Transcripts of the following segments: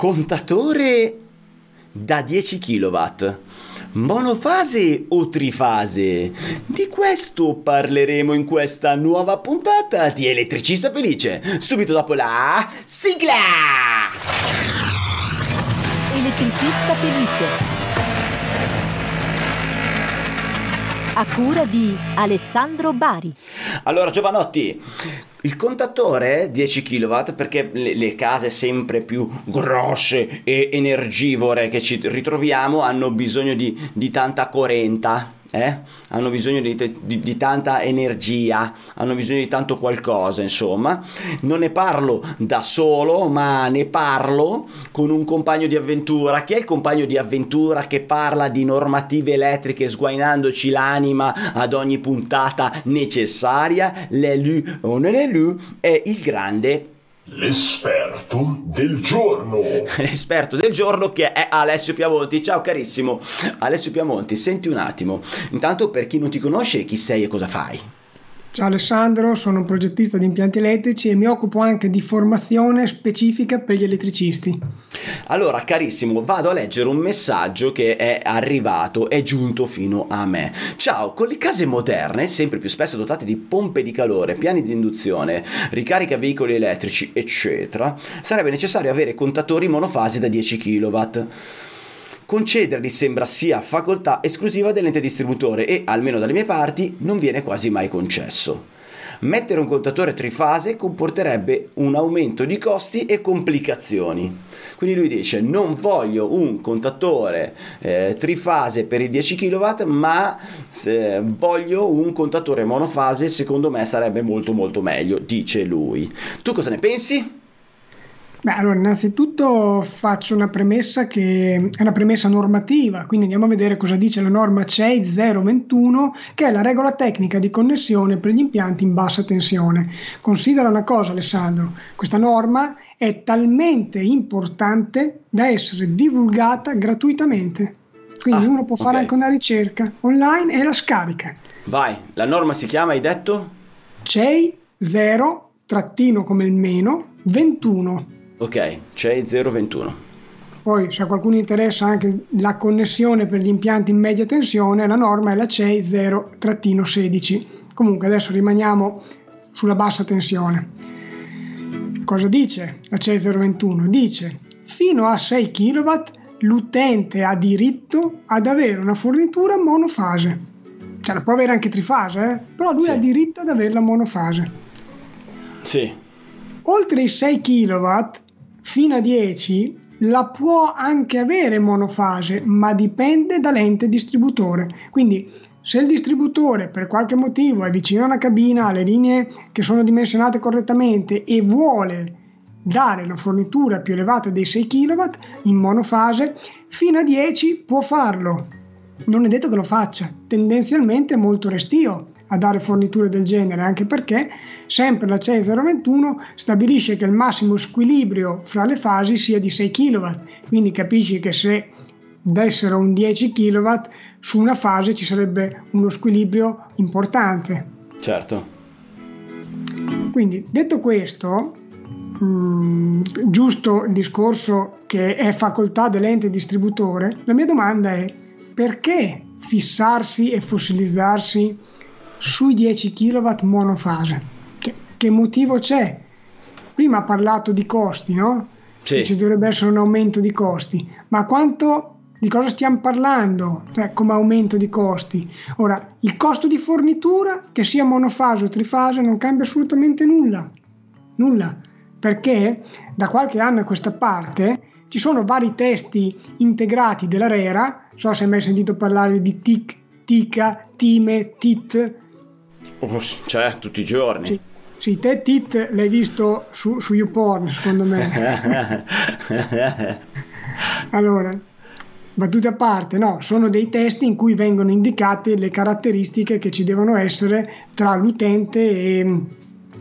contatore da 10 kW. Monofase o trifase? Di questo parleremo in questa nuova puntata di Elettricista Felice, subito dopo la sigla! Elettricista Felice. A cura di Alessandro Bari. Allora Giovanotti, il contatore 10 kW perché le, le, case sempre più grosse e energivore che ci ritroviamo hanno bisogno di, di tanta corrente eh? hanno bisogno di, di, di, tanta energia, hanno bisogno di tanto qualcosa, insomma. Non ne parlo da solo, ma ne parlo con un compagno di avventura. Chi è il compagno di avventura che parla di normative elettriche sguainandoci l'anima ad ogni puntata necessaria? L'elu o non è è il grande L'esperto del giorno. L'esperto del giorno che è Alessio Piamonti. Ciao carissimo Alessio Piamonti, senti un attimo. Intanto per chi non ti conosce, chi sei e cosa fai? Ciao Alessandro, sono un progettista di impianti elettrici e mi occupo anche di formazione specifica per gli elettricisti. Allora, carissimo, vado a leggere un messaggio che è arrivato, è giunto fino a me. Ciao, con le case moderne, sempre più spesso dotate di pompe di calore, piani di induzione, ricarica veicoli elettrici, eccetera, sarebbe necessario avere contatori monofase da 10 kW concederli sembra sia facoltà esclusiva dell'ente distributore e, almeno dalle mie parti, non viene quasi mai concesso. Mettere un contatore trifase comporterebbe un aumento di costi e complicazioni. Quindi lui dice non voglio un contatore eh, trifase per i 10 kW, ma eh, voglio un contatore monofase, secondo me sarebbe molto molto meglio, dice lui. Tu cosa ne pensi? Beh, allora, innanzitutto faccio una premessa che è una premessa normativa, quindi andiamo a vedere cosa dice la norma CEI 021, che è la regola tecnica di connessione per gli impianti in bassa tensione. Considera una cosa, Alessandro, questa norma è talmente importante da essere divulgata gratuitamente. Quindi ah, uno può fare anche una ricerca online e la scarica. Vai, la norma si chiama, hai detto? CEI 0 trattino come il meno 21 Ok, c'è 021. Poi se a qualcuno interessa anche la connessione per gli impianti in media tensione, la norma è la CEI 0-16. Comunque adesso rimaniamo sulla bassa tensione. Cosa dice la CEI 021? Dice fino a 6 kW l'utente ha diritto ad avere una fornitura monofase. Cioè la può avere anche trifase, eh? però lui sì. ha diritto ad averla monofase. Sì. Oltre i 6 kW fino a 10 la può anche avere monofase, ma dipende dall'ente distributore. Quindi se il distributore per qualche motivo è vicino a una cabina, alle linee che sono dimensionate correttamente e vuole dare una fornitura più elevata dei 6 kW in monofase, fino a 10 può farlo. Non è detto che lo faccia, tendenzialmente è molto restio a dare forniture del genere, anche perché sempre la CEI 021 stabilisce che il massimo squilibrio fra le fasi sia di 6 kW, quindi capisci che se dessero un 10 kW su una fase ci sarebbe uno squilibrio importante. Certo. Quindi detto questo, mh, mm, giusto il discorso che è facoltà dell'ente distributore, la mia domanda è perché fissarsi e fossilizzarsi sui 10 kW monofase. Che, che motivo c'è? Prima ha parlato di costi, no? Sì. Ci dovrebbe essere un aumento di costi, ma quanto di cosa stiamo parlando cioè, come aumento di costi? Ora, il costo di fornitura, che sia monofase o trifase, non cambia assolutamente nulla. Nulla. Perché da qualche anno a questa parte ci sono vari testi integrati della RERA, non so se hai mai sentito parlare di TIC, TICA, TIME, TIT, Oh, cioè, tutti i giorni. Sì. Sì, te Tit l'hai visto su, su YouPorn, secondo me. allora, battute a parte, no, sono dei test in cui vengono indicate le caratteristiche che ci devono essere tra l'utente e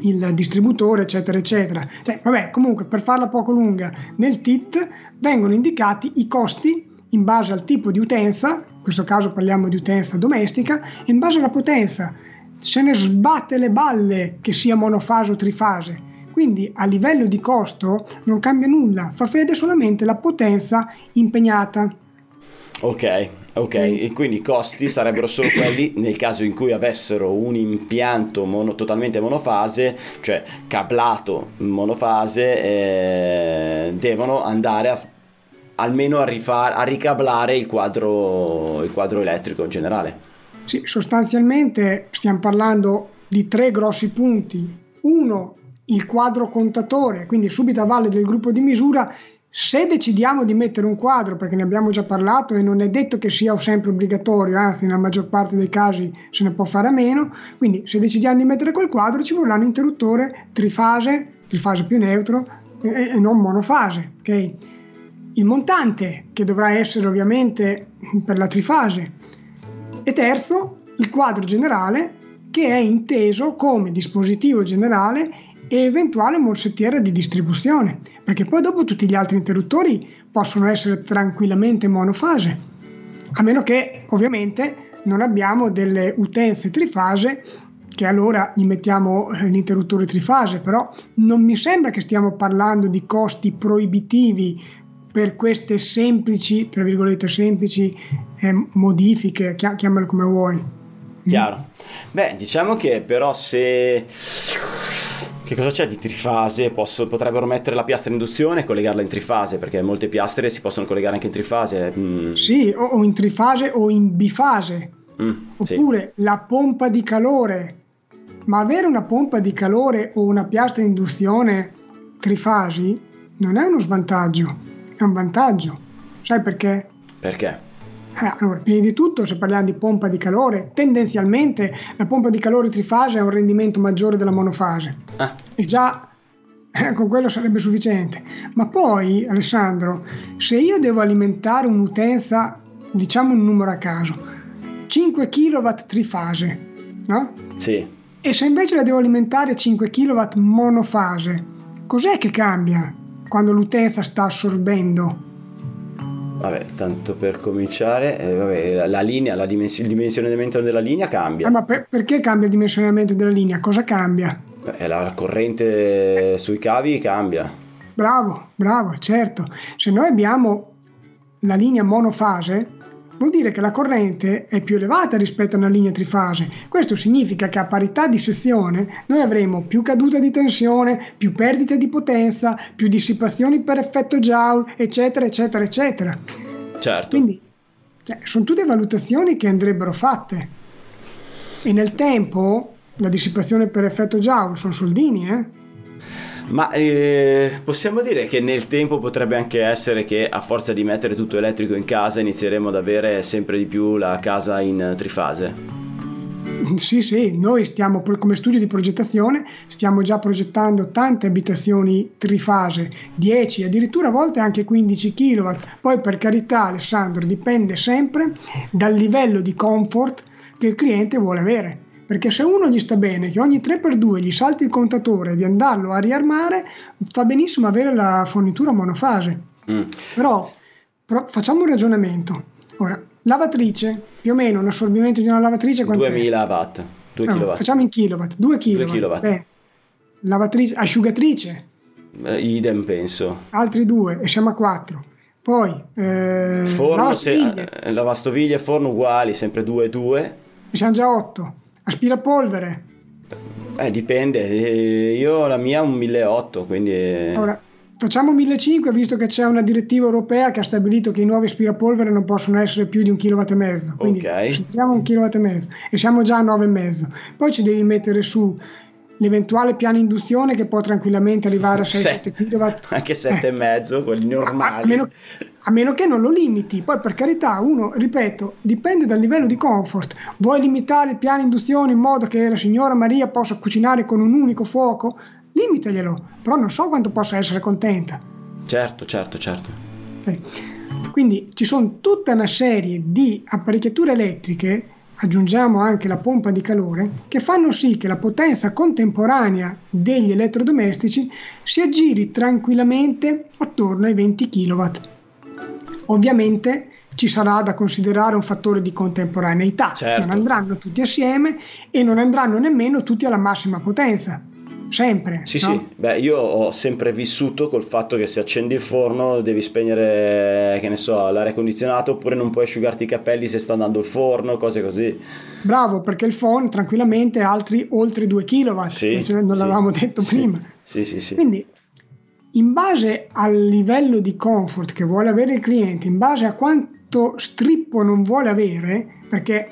il distributore, eccetera, eccetera. Cioè, vabbè, comunque, per farla poco lunga, nel TIT vengono indicati i costi in base al tipo di utenza, in questo caso parliamo di utenza domestica, e in base alla potenza se ne sbatte le balle che sia monofase o trifase. Quindi a livello di costo non cambia nulla, fa fede solamente la potenza impegnata. Ok, ok, e quindi i costi sarebbero solo quelli nel caso in cui avessero un impianto mono, totalmente monofase, cioè cablato monofase, eh, devono andare a, almeno a, rifar, a ricablare il quadro, il quadro elettrico in generale. Sì, sostanzialmente stiamo parlando di tre grossi punti. Uno, il quadro contatore, quindi subito a valle del gruppo di misura se decidiamo di mettere un quadro, perché ne abbiamo già parlato e non è detto che sia sempre obbligatorio, anzi nella maggior parte dei casi se ne può fare a meno, quindi se decidiamo di mettere quel quadro ci vorrà un interruttore trifase, trifase più neutro e, e non monofase. Okay? Il montante che dovrà essere ovviamente per la trifase e terzo il quadro generale che è inteso come dispositivo generale e eventuale morsettiera di distribuzione, perché poi dopo tutti gli altri interruttori possono essere tranquillamente monofase, a meno che ovviamente non abbiamo delle utenze trifase che allora gli mettiamo eh, l'interruttore trifase, però non mi sembra che stiamo parlando di costi proibitivi per queste semplici, tra virgolette semplici, eh, modifiche, chiamale come vuoi. Chiaro. Beh, diciamo che però se che cosa c'è di trifase? Posso, potrebbero mettere la piastra induzione e collegarla in trifase, perché molte piastre si possono collegare anche in trifase. Mm. Sì, o, in trifase o in bifase. Mm, Oppure sì. la pompa di calore. Ma avere una pompa di calore o una piastra induzione trifasi non è uno svantaggio, è un vantaggio. Sai perché? Perché? Eh, allora, prima di tutto, se parliamo di pompa di calore, tendenzialmente la pompa di calore trifase ha un rendimento maggiore della monofase. Ah. E già eh, con quello sarebbe sufficiente. Ma poi, Alessandro, se io devo alimentare un'utenza, diciamo un numero a caso, 5 kW trifase, no? Sì. E se invece la devo alimentare 5 kW monofase, cos'è che cambia quando l'utenza sta assorbendo? Vabbè, tanto per cominciare, eh, vabbè, la linea, la dimens- il dimensionamento della linea cambia. Ah, ma per- perché cambia il dimensionamento della linea? Cosa cambia? La, la corrente sui cavi cambia. Bravo, bravo, certo. Se noi abbiamo la linea monofase, vuol dire che la corrente è più elevata rispetto a una linea trifase. Questo significa che a parità di sezione noi avremo più caduta di tensione, più perdite di potenza, più dissipazioni per effetto Joule, eccetera, eccetera, eccetera. Certo. Quindi cioè, sono tutte valutazioni che andrebbero fatte. E nel tempo la dissipazione per effetto Joule sono soldini, eh? Ma eh, possiamo dire che nel tempo potrebbe anche essere che a forza di mettere tutto elettrico in casa inizieremo ad avere sempre di più la casa in trifase. Sì, sì, noi stiamo come studio di progettazione stiamo già progettando tante abitazioni trifase, 10, addirittura a volte anche 15 kW. Poi per carità, Alessandro, dipende sempre dal livello di comfort che il cliente vuole avere perché se uno gli sta bene che ogni 3x2 gli salti il contatore di andarlo a riarmare, fa benissimo avere la fornitura monofase. Mm. Però, però, facciamo un ragionamento. Ora, lavatrice, più o meno un assorbimento di una lavatrice quanto 2000 watt, 2 no, kW. Facciamo in kilowatt, 2 kW. 2 kW. Eh, lavatrice, asciugatrice. Eh, idem penso. Altri due e siamo a 4. Poi eh, forno, lavastoviglie. Se, eh, lavastoviglie e forno uguali, sempre 2 e 2. Siamo già 8 aspirapolvere. Eh, dipende, io la mia è un 1800, quindi... Ora, facciamo 1500 visto che c'è una direttiva europea che ha stabilito che i nuovi aspirapolvere non possono essere più di un kW e mezzo. Quindi ok. scendiamo un kW e mezzo e siamo già a 9,5. Poi ci devi mettere su l'eventuale piano induzione che può tranquillamente arrivare a 6-7 kW. Anche 7,5, eh. quelli normali. A, meno, a, meno, che non lo limiti. Poi per carità, uno, ripeto, dipende dal livello di comfort. Vuoi limitare il piano induzione in modo che la signora Maria possa cucinare con un unico fuoco? Limitaglielo, però non so quanto possa essere contenta. Certo, certo, certo. Eh. Quindi ci sono tutta una serie di apparecchiature elettriche aggiungiamo anche la pompa di calore, che fanno sì che la potenza contemporanea degli elettrodomestici si aggiri tranquillamente attorno ai 20 kW. Ovviamente ci sarà da considerare un fattore di contemporaneità, certo. non andranno tutti assieme e non andranno nemmeno tutti alla massima potenza. Sempre. Sì, no? sì, beh, io ho sempre vissuto col fatto che se accendi il forno devi spegnere, che ne so, l'aria condizionata oppure non puoi asciugarti i capelli se sta andando il forno, cose così. Bravo, perché il phone tranquillamente ha altri oltre 2 kW, Sì, ce- non sì, l'avevamo detto sì, prima. Sì, sì, sì. Quindi, in base al livello di comfort che vuole avere il cliente, in base a quanto strippo non vuole avere, perché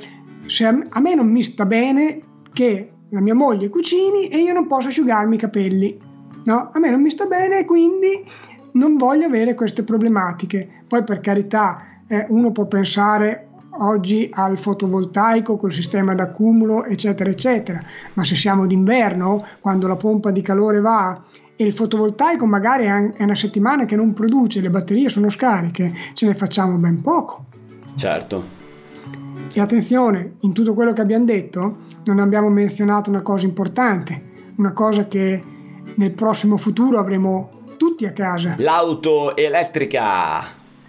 se a me non mi sta bene che la mia moglie cucini e io non posso asciugarmi i capelli, no? A me non mi sta bene quindi non voglio avere queste problematiche. Poi per carità, eh, uno può pensare oggi al fotovoltaico col sistema d'accumulo, eccetera, eccetera, ma se siamo d'inverno, quando la pompa di calore va e il fotovoltaico magari è una settimana che non produce, le batterie sono scariche, ce ne facciamo ben poco. Certo. E attenzione, in tutto quello che abbiamo detto non abbiamo menzionato una cosa importante, una cosa che nel prossimo futuro avremo tutti a casa. L'auto elettrica.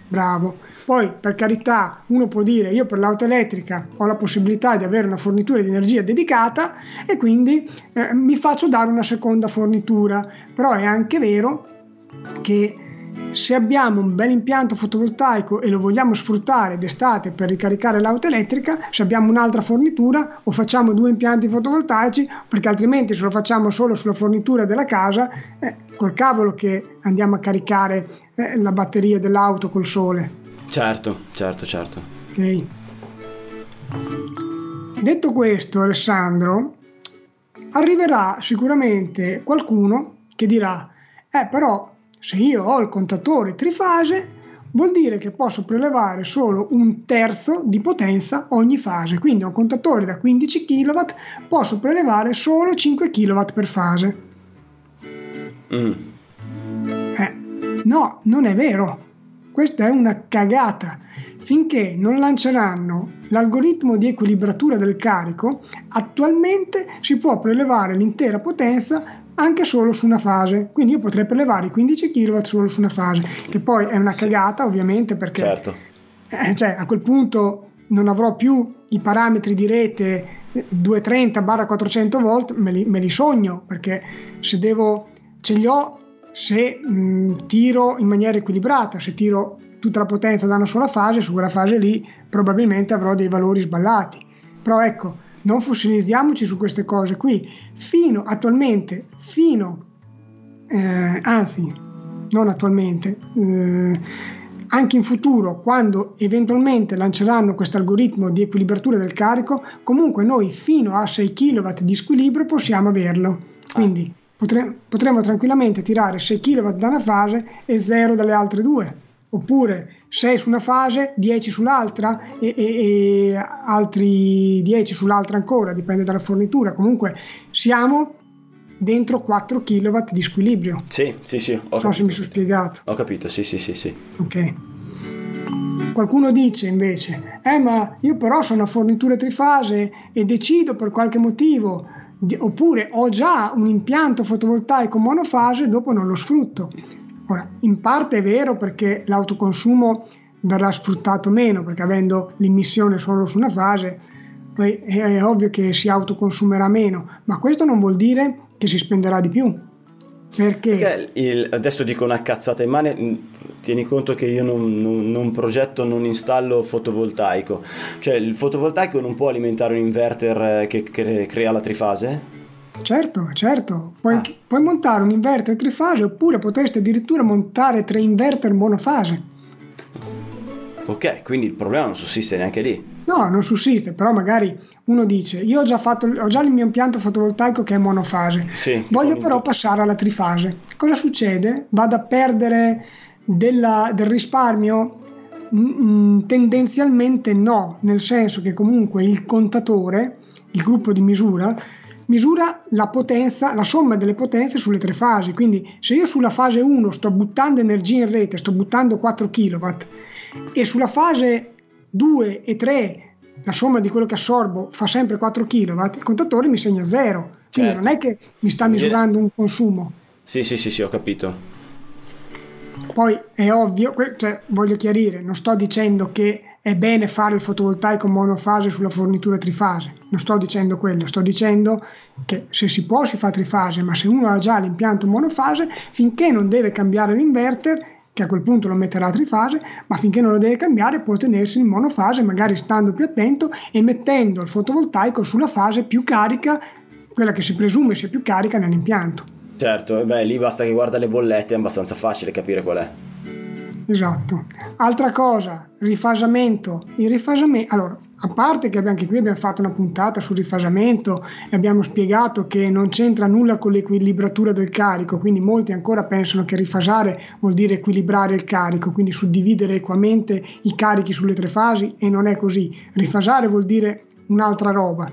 Bravo. Poi, per carità, uno può dire io per l'auto elettrica ho la possibilità di avere una fornitura di energia dedicata e quindi eh, mi faccio dare una seconda fornitura. Però è anche vero che se abbiamo un bel impianto fotovoltaico e lo vogliamo sfruttare d'estate per ricaricare l'auto elettrica, se abbiamo un'altra fornitura o facciamo due impianti fotovoltaici, perché altrimenti se lo facciamo solo sulla fornitura della casa, eh, col cavolo che andiamo a caricare eh, la batteria dell'auto col sole. Certo, certo, certo. ok? Detto questo, Alessandro, arriverà sicuramente qualcuno che dirà: Eh, però se io ho il contatore trifase, vuol dire che posso prelevare solo un terzo di potenza ogni fase. Quindi ho un contatore da 15 kW, posso prelevare solo 5 kW per fase. Mm. Eh, no, non è vero. Questa è una cagata. Finché non lanceranno l'algoritmo di equilibratura del carico, attualmente si può prelevare l'intera potenza anche solo su una fase. Quindi io potrei prelevare i 15 kW solo su una fase, che poi è una cagata ovviamente perché Certo. eh, cioè, a quel punto non avrò più i parametri di rete 230-400 volt, me li, me li sogno perché se devo, ce li ho se mh, tiro in maniera equilibrata, se tiro tutta la potenza da una sola fase, su quella fase lì probabilmente avrò dei valori sballati. Però ecco, non fossilizziamoci su queste cose qui. Fino attualmente, fino, eh, anzi, non attualmente, eh, anche in futuro, quando eventualmente lanceranno questo algoritmo di equilibratura del carico, comunque noi fino a 6 kW di squilibrio possiamo averlo. Quindi potre- potremo tranquillamente tirare 6 kW da una fase e 0 dalle altre due. Oppure 6 su una fase, 10 sull'altra e, e- e altri 10 sull'altra ancora, dipende dalla fornitura. Comunque siamo dentro 4 kW di squilibrio. Sì, sì, sì, Non so se mi sono spiegato. Ho capito, sì, sì, sì, sì. Ok. Qualcuno dice invece, eh ma io però sono a fornitura trifase e decido per qualche motivo, oppure ho già un impianto fotovoltaico monofase e dopo non lo sfrutto. Ora, in parte è vero perché l'autoconsumo verrà sfruttato meno, perché avendo l'immissione solo su una fase, poi è, ovvio che si autoconsumerà meno, ma questo non vuol dire che si spenderà di più. Perché? Il- adesso dico una cazzata in mano, tieni conto che io non, non- non progetto, non installo fotovoltaico. Cioè il fotovoltaico non può alimentare un inverter eh, che cre- crea la trifase? Certo, certo. Puoi, Ah. puoi montare un inverter trifase oppure potresti addirittura montare tre inverter monofase. Ok, quindi il problema non sussiste neanche lì. No, non sussiste, però magari uno dice io ho già, fatto, ho già il mio impianto fotovoltaico che è monofase, Sì, voglio però passare alla trifase. Cosa succede? Vado a perdere della- del risparmio? Mm, mm, tendenzialmente no, nel senso che comunque il contatore, il gruppo di misura, misura la potenza, la somma delle potenze sulle tre fasi. Quindi se io sulla fase 1 sto buttando energia in rete, sto buttando 4 kW e sulla fase 2 e 3 la somma di quello che assorbo fa sempre 4 kW, il contatore mi segna 0. Quindi Certo. non è che mi sta misurando un consumo. Sì, sì, sì, sì, ho capito. Poi è ovvio, cioè, voglio chiarire, non sto dicendo che è bene fare il fotovoltaico monofase sulla fornitura trifase, non sto dicendo quello, sto dicendo che se si può si fa trifase, ma se uno ha già l'impianto monofase, finché non deve cambiare l'inverter, che a quel punto lo metterà a trifase, ma finché non lo deve cambiare può tenersi in monofase, magari stando più attento e mettendo il fotovoltaico sulla fase più carica, quella che si presume sia più carica nell'impianto. Certo, beh, lì basta che guarda le bollette, è abbastanza facile capire qual è. Esatto. Altra cosa, rifasamento. Il rifasamento, allora, a parte che anche qui abbiamo fatto una puntata sul rifasamento e abbiamo spiegato che non c'entra nulla con l'equilibratura del carico, quindi molti ancora pensano che rifasare vuol dire equilibrare il carico, quindi suddividere equamente i carichi sulle tre fasi e non è così. Rifasare vuol dire un'altra roba.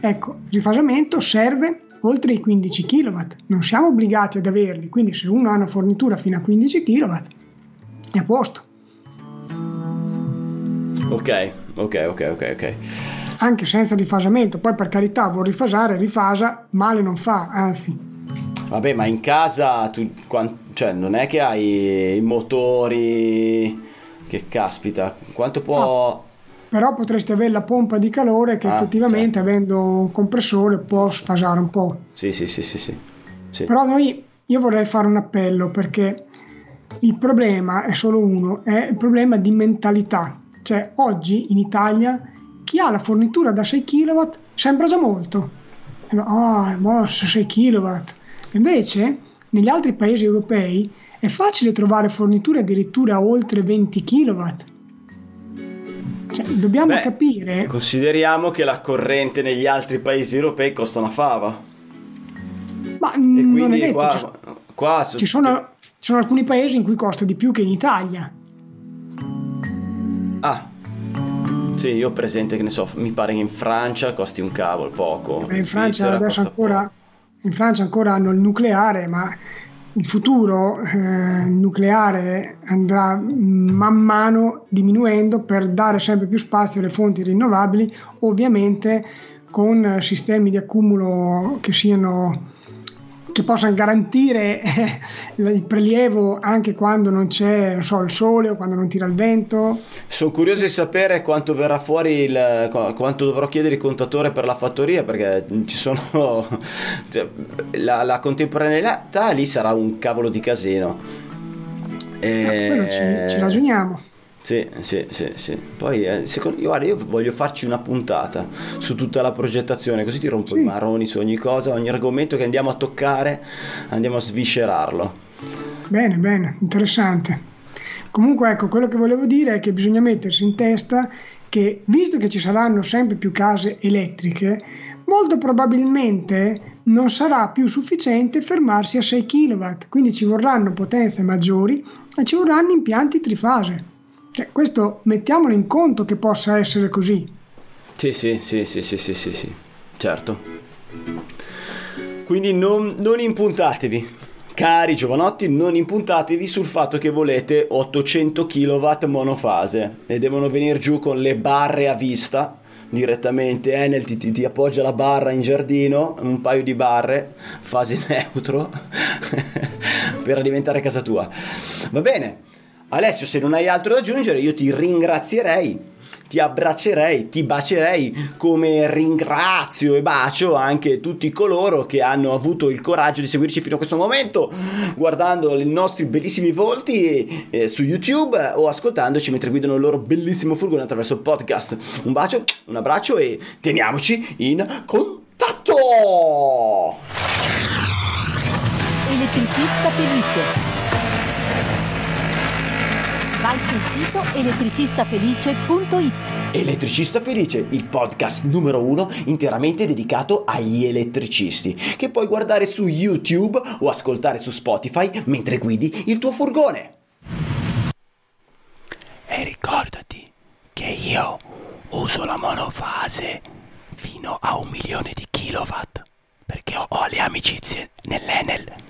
Ecco, rifasamento serve oltre i 15 kW, non siamo obbligati ad averli, quindi se uno ha una fornitura fino a 15 kW è a posto. Ok, ok, ok, ok, ok. Anche senza rifasamento, poi per carità vuol rifasare, rifasa, male non fa, anzi. Vabbè, ma in casa tu, cioè, non è che hai i motori, che caspita, quanto può... No però potresti avere la pompa di calore che ah, effettivamente okay. avendo un compressore può sfasare un po'. Sì, sì, sì, sì, sì. sì. Però noi, io vorrei fare un appello perché il problema è solo uno, è il problema di mentalità. Cioè oggi in Italia chi ha la fornitura da 6 kW sembra già molto. Ah, oh, 6 kW. Invece negli altri paesi europei è facile trovare forniture addirittura oltre 20 kW cioè, dobbiamo Beh, capire. Consideriamo che la corrente negli altri paesi europei costa una fava. Ma e quindi detto, qua, ci, qua ci, sono, ci sono alcuni paesi in cui costa di più che in Italia. Ah, sì, io ho presente che ne so, mi pare che in Francia costi un cavolo, poco. Beh, in Francia adesso ancora, in Francia ancora hanno il nucleare, ma il futuro eh, nucleare andrà man mano diminuendo per dare sempre più spazio alle fonti rinnovabili, ovviamente con sistemi di accumulo che siano che possano garantire eh, il prelievo anche quando non c'è so, il sole o quando non tira il vento. Sono curioso di sapere quanto verrà fuori il, quanto dovrò chiedere il contatore per la fattoria perché ci sono cioè, la, la contemporaneità lì sarà un cavolo di casino. E... No, ci, ci ragioniamo. Sì, sì, sì, sì. Poi, eh, secondo, guarda, io voglio farci una puntata su tutta la progettazione, così ti rompo sì. i maroni su ogni cosa, ogni argomento che andiamo a toccare, andiamo a sviscerarlo. Bene, bene, interessante. Comunque, ecco, quello che volevo dire è che bisogna mettersi in testa che, visto che ci saranno sempre più case elettriche, molto probabilmente non sarà più sufficiente fermarsi a 6 kW, quindi ci vorranno potenze maggiori e ci vorranno impianti trifase. Cioè, questo mettiamolo in conto che possa essere così. Sì, sì, sì, sì, sì, sì, sì, sì. certo. Quindi non, non impuntatevi, cari giovanotti, non impuntatevi sul fatto che volete 800 kW monofase e devono venire giù con le barre a vista direttamente Enel ti, ti, ti, appoggia la barra in giardino un paio di barre fase neutro per alimentare casa tua va bene Alessio, se non hai altro da aggiungere, io ti ringrazierei ti abbraccerei, ti bacerei come ringrazio e bacio anche tutti coloro che hanno avuto il coraggio di seguirci fino a questo momento guardando i nostri bellissimi volti eh, su YouTube o ascoltandoci mentre guidano il loro bellissimo furgone attraverso il podcast. Un bacio, un abbraccio e teniamoci in contatto! Elettricista felice Vai sul sito elettricistafelice.it. Elettricista Felice, il podcast numero uno interamente dedicato agli elettricisti, che puoi guardare su YouTube o ascoltare su Spotify mentre guidi il tuo furgone. E ricordati che io uso la monofase fino a un milione di kilowatt, perché ho, le amicizie nell'Enel